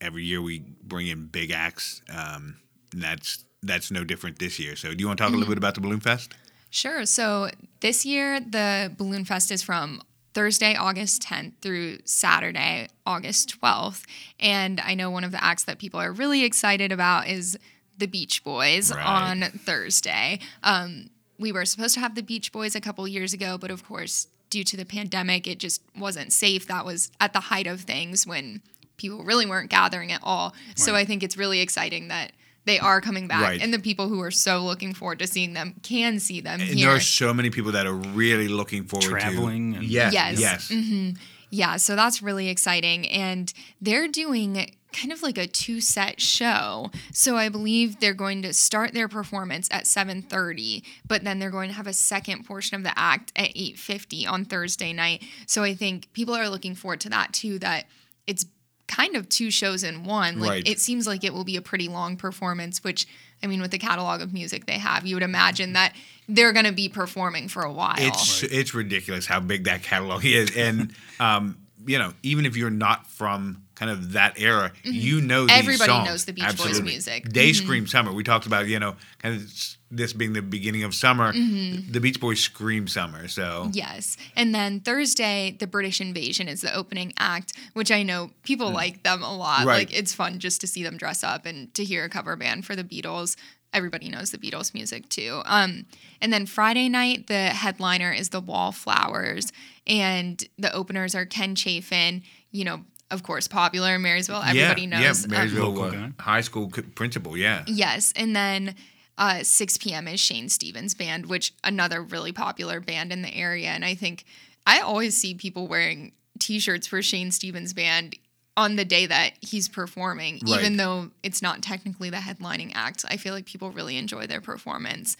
every year we bring in big acts, um, and that's that's no different this year. So, do you want to talk a little bit about the Balloon Fest? Sure. So this year, the Balloon Fest is from Thursday, August 10th through Saturday, August 12th. And I know one of the acts that people are really excited about is the Beach Boys Right. on Thursday. Um, we were supposed to have the Beach Boys a couple years ago, but of course, due to the pandemic, it just wasn't safe. That was at the height of things when people really weren't gathering at all. So I think it's really exciting that they are coming back Right. and the people who are so looking forward to seeing them can see them And here. there are so many people that are really looking forward Traveling to and- yes, Yes. yes, mm-hmm. Yeah, so that's really exciting. And they're doing kind of like a two-set show. So I believe they're going to start their performance at 7:30, but then they're going to have a second portion of the act at 8:50 on Thursday night. So I think people are looking forward to that too that it's kind of two shows in one. Like Right. it seems like it will be a pretty long performance, which I mean with the catalog of music they have, you would imagine that they're going to be performing for a while. It's it's ridiculous how big that catalog is, and um, you know, even if you're not from kind of that era, you know these Mm-hmm. Everybody songs. knows the Beach Boys music. They Mhm. scream summer. We talked about you know kind of this being the beginning of summer. The Beach Boys scream summer. So Yes. And then Thursday, the British Invasion is the opening act, which I know people like them a lot. Mm. Right. Like it's fun just to see them dress up and to hear a cover band for the Beatles. Everybody knows the Beatles music too. Um, and then Friday night, the headliner is the Wallflowers, and the openers are Ken Chafin. You know, of course, popular in Marysville. Everybody yeah, knows. yeah, Marysville Local uh, high school principal. Yeah, Yes, and then uh, 6 p.m. is Shane Stevens Band, which another really popular band in the area. And I think I always see people wearing T-shirts for Shane Stevens Band on the day that he's performing, Right. even though it's not technically the headlining act. I feel like people really enjoy their performance.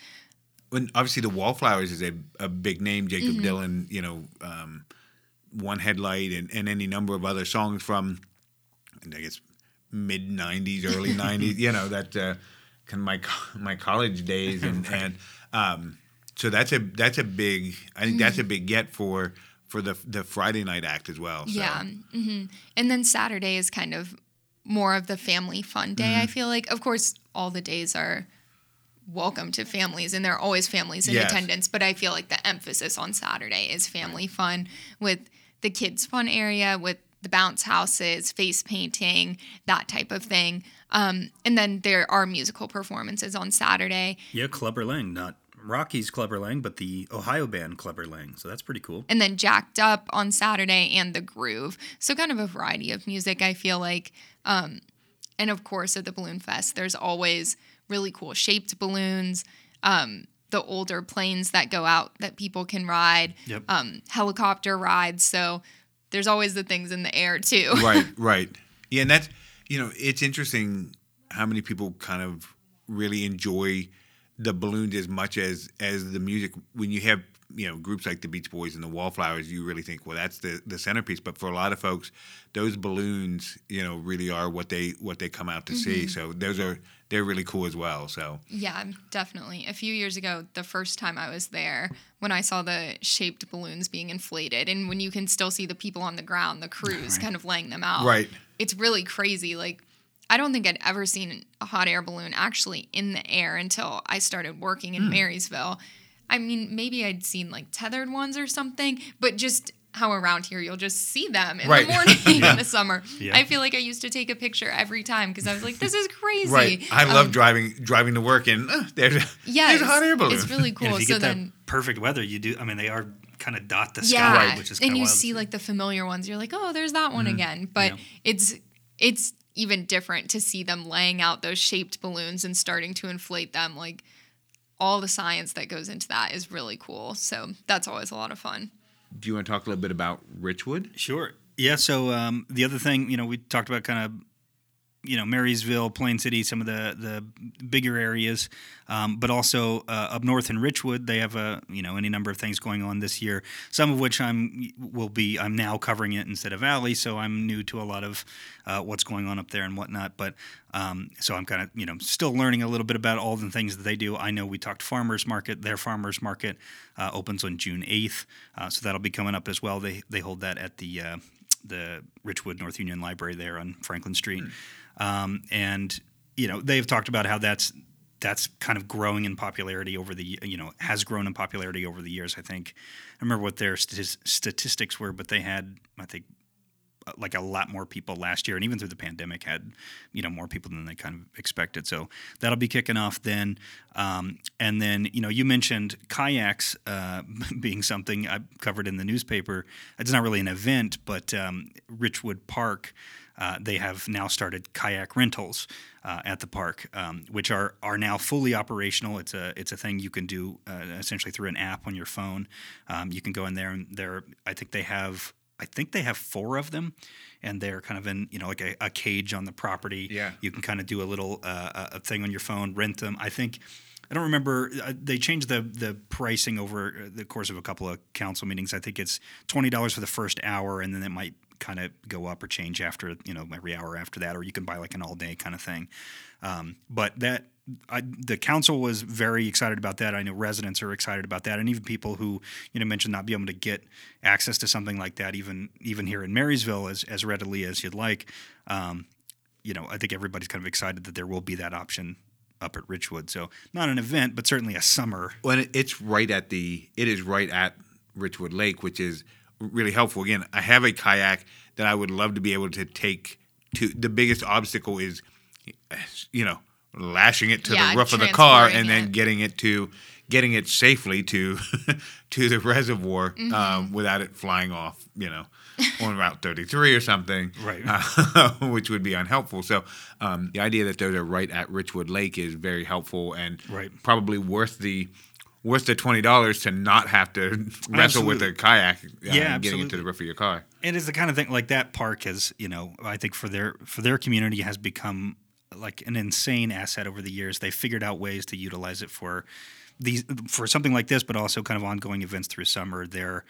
when obviously the Wallflowers is a, a big name. Jakob Mm-hmm. Dylan, you know, um, one headlight and, and any number of other songs from I guess mid '90s, early <laughs> '90s. You know that uh, kind of my my college days and <laughs> and um, so that's a that's a big. I think that's a big get for for the the Friday night act as well. So. Yeah. hmm And then Saturday is kind of more of the family fun day, Mm-hmm. I feel like. Of course, all the days are welcome to families and there are always families in Yes. attendance, but I feel like the emphasis on Saturday is family fun with the kids' fun area, with the bounce houses, face painting, that type of thing. Um, and then there are musical performances on Saturday. Yeah, Clubber Lang, not Rocky's Clubber Lang, but the Ohio band Clubber Lang. So that's pretty cool. and then Jacked Up on Saturday and The Groove. So kind of a variety of music. I feel like um, and of course, at the Balloon Fest, there's always really cool shaped balloons. Um, the older planes that go out that people can ride, Yep. um, helicopter rides. So there's always the things in the air too. <laughs> right, right. Yeah, and that's you know, it's interesting how many people kind of really enjoy the balloons as much as as the music. When you have you know groups like the Beach Boys and the Wallflowers, you really think, well, that's the the centerpiece. But for a lot of folks, those balloons, you know, really are what they what they come out to see. So those are they're really cool as well. So Yeah, definitely. A few years ago, the first time I was there, when I saw the shaped balloons being inflated, and when you can still see the people on the ground, the crews kind of laying them out. Right. It's really crazy. Like, I don't think I'd ever seen a hot air balloon actually in the air until I started working in Hmm. Marysville. I mean, maybe I'd seen like tethered ones or something, but just how around here you'll just see them in Right. the <laughs> morning in the summer. Yeah. I feel like I used to take a picture every time because I was like, this is crazy. right, I love Um, driving driving to work and uh, there's yeah, there's a hot air balloon. It's really cool. <laughs> And if you so get then, that perfect weather, you do. I mean, they are kind of dot the yeah, sky, which is and kind of you wild. see like the familiar ones. You're like, oh, there's that one again. But Mm-hmm. Yeah. it's it's even different to see them laying out those shaped balloons and starting to inflate them. Like all the science that goes into that is really cool. So that's always a lot of fun. Do you want to talk a little bit about Richwood? Sure. Yeah. So um, the other thing, you know, we talked about kind of, you know, Marysville, Plain City, some of the the bigger areas, um, but also uh, up north in Richwood, they have a you know any number of things going on this year. Some of which I'm will be I'm now covering it instead of Valley, so I'm new to a lot of uh, what's going on up there and whatnot. But um, so I'm kind of you know still learning a little bit about all the things that they do. I know we talked farmers market. Their farmers market uh, opens on June 8th, uh, so that'll be coming up as well. They they hold that at the uh, the Richwood North Union Library there on Franklin Street, um, and you know they've talked about how that's that's kind of growing in popularity over the you know has grown in popularity over the years. I think I remember what their statis- statistics were, but they had I think like a lot more people last year, and even through the pandemic, had you know more people than they kind of expected. So that'll be kicking off then, um, and then you know you mentioned kayaks uh, <laughs> being something I covered in the newspaper. It's not really an event, but um, Richwood Park. Uh, they have now started kayak rentals uh, at the park, um, which are are now fully operational. It's a it's a thing you can do uh, essentially through an app on your phone. Um, you can go in there and there. I think they have I think they have four of them, and they're kind of in you know like a, a cage on the property. Yeah. you can kind of do a little uh, a thing on your phone, rent them. I think. I don't remember. Uh, they changed the the pricing over the course of a couple of council meetings. I think it's twenty dollars for the first hour, and then it might kind of go up or change after you know every hour after that, or you can buy like an all day kind of thing. Um, but that I, the council was very excited about that. I know residents are excited about that, and even people who you know mentioned not being able to get access to something like that, even even here in Marysville, as as readily as you'd like. Um, you know, I think everybody's kind of excited that there will be that option up at Richwood. So not an event, but certainly a summer. Well, it's right at the. It is right at Richwood Lake, which is really helpful. Again, I have a kayak that I would love to be able to take to. The biggest obstacle is, you know, lashing it to Yeah, the roof of the car transporting and then it. getting it to getting it safely to <laughs> to the reservoir Mm-hmm. um, without it flying off. You know. on Route 33 or something, <laughs> Right. uh, <laughs> which would be unhelpful. So, um, the idea that those are right at Richwood Lake is very helpful and Right. probably worth the worth the twenty dollars to not have to wrestle with a kayak uh, Yeah, getting it to the roof of your car. And it's the kind of thing like that park has, you know, I think for their for their community has become like an insane asset over the years. They figured out ways to utilize it for these for something like this, but also kind of ongoing events through summer. They're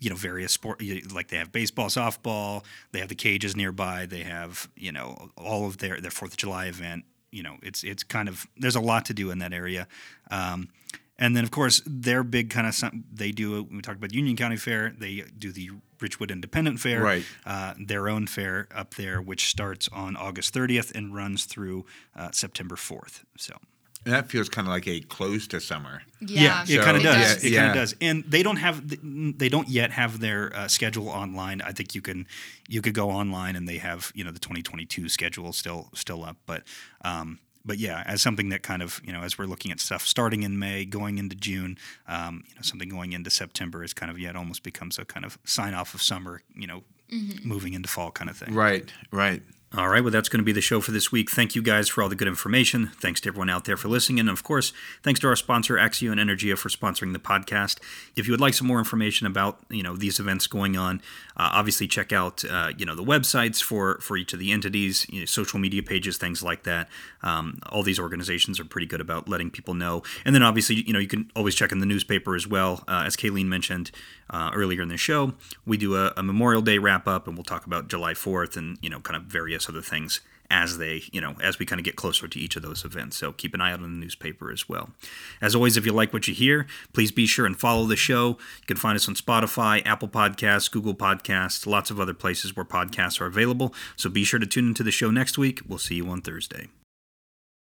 you know various sport like they have baseball softball they have the cages nearby they have you know all of their their fourth of july event you know it's it's kind of there's a lot to do in that area um, and then of course their big kind of they do we talked about union county fair they do the richwood independent fair Right. uh, their own fair up there which starts on august 30th and runs through uh, september 4th so And that feels kind of like a close to summer. Yeah, it So- kind of does. Yeah, It kind yeah. of does. And they don't have they don't yet have their uh, schedule online. I think you can you could go online and they have you know the 2022 schedule still still up. But um, but yeah, as something that kind of you know as we're looking at stuff starting in May, going into June, um, you know something going into September is kind of yet almost becomes a kind of sign off of summer. You know, moving into fall kind of thing. Right, right. All right, well, that's going to be the show for this week. Thank you guys for all the good information. Thanks to everyone out there for listening. And of course, thanks to our sponsor, Axio and Energia, for sponsoring the podcast. If you would like some more information about, you know, these events going on, uh, obviously check out, uh, you know, the websites for, for each of the entities, you know, social media pages, things like that. Um, all these organizations are pretty good about letting people know. And then obviously, you know, you can always check in the newspaper as well. Uh, as Kayleen mentioned uh, earlier in the show, we do a, a Memorial Day wrap up and we'll talk about July 4th and, you know, kind of various other things as they, you know, as we kind of get closer to each of those events. So keep an eye out on the newspaper as well. As always, if you like what you hear, please be sure and follow the show. You can find us on Spotify, Apple Podcasts, Google Podcasts, lots of other places where podcasts are available. So be sure to tune into the show next week. We'll see you on Thursday.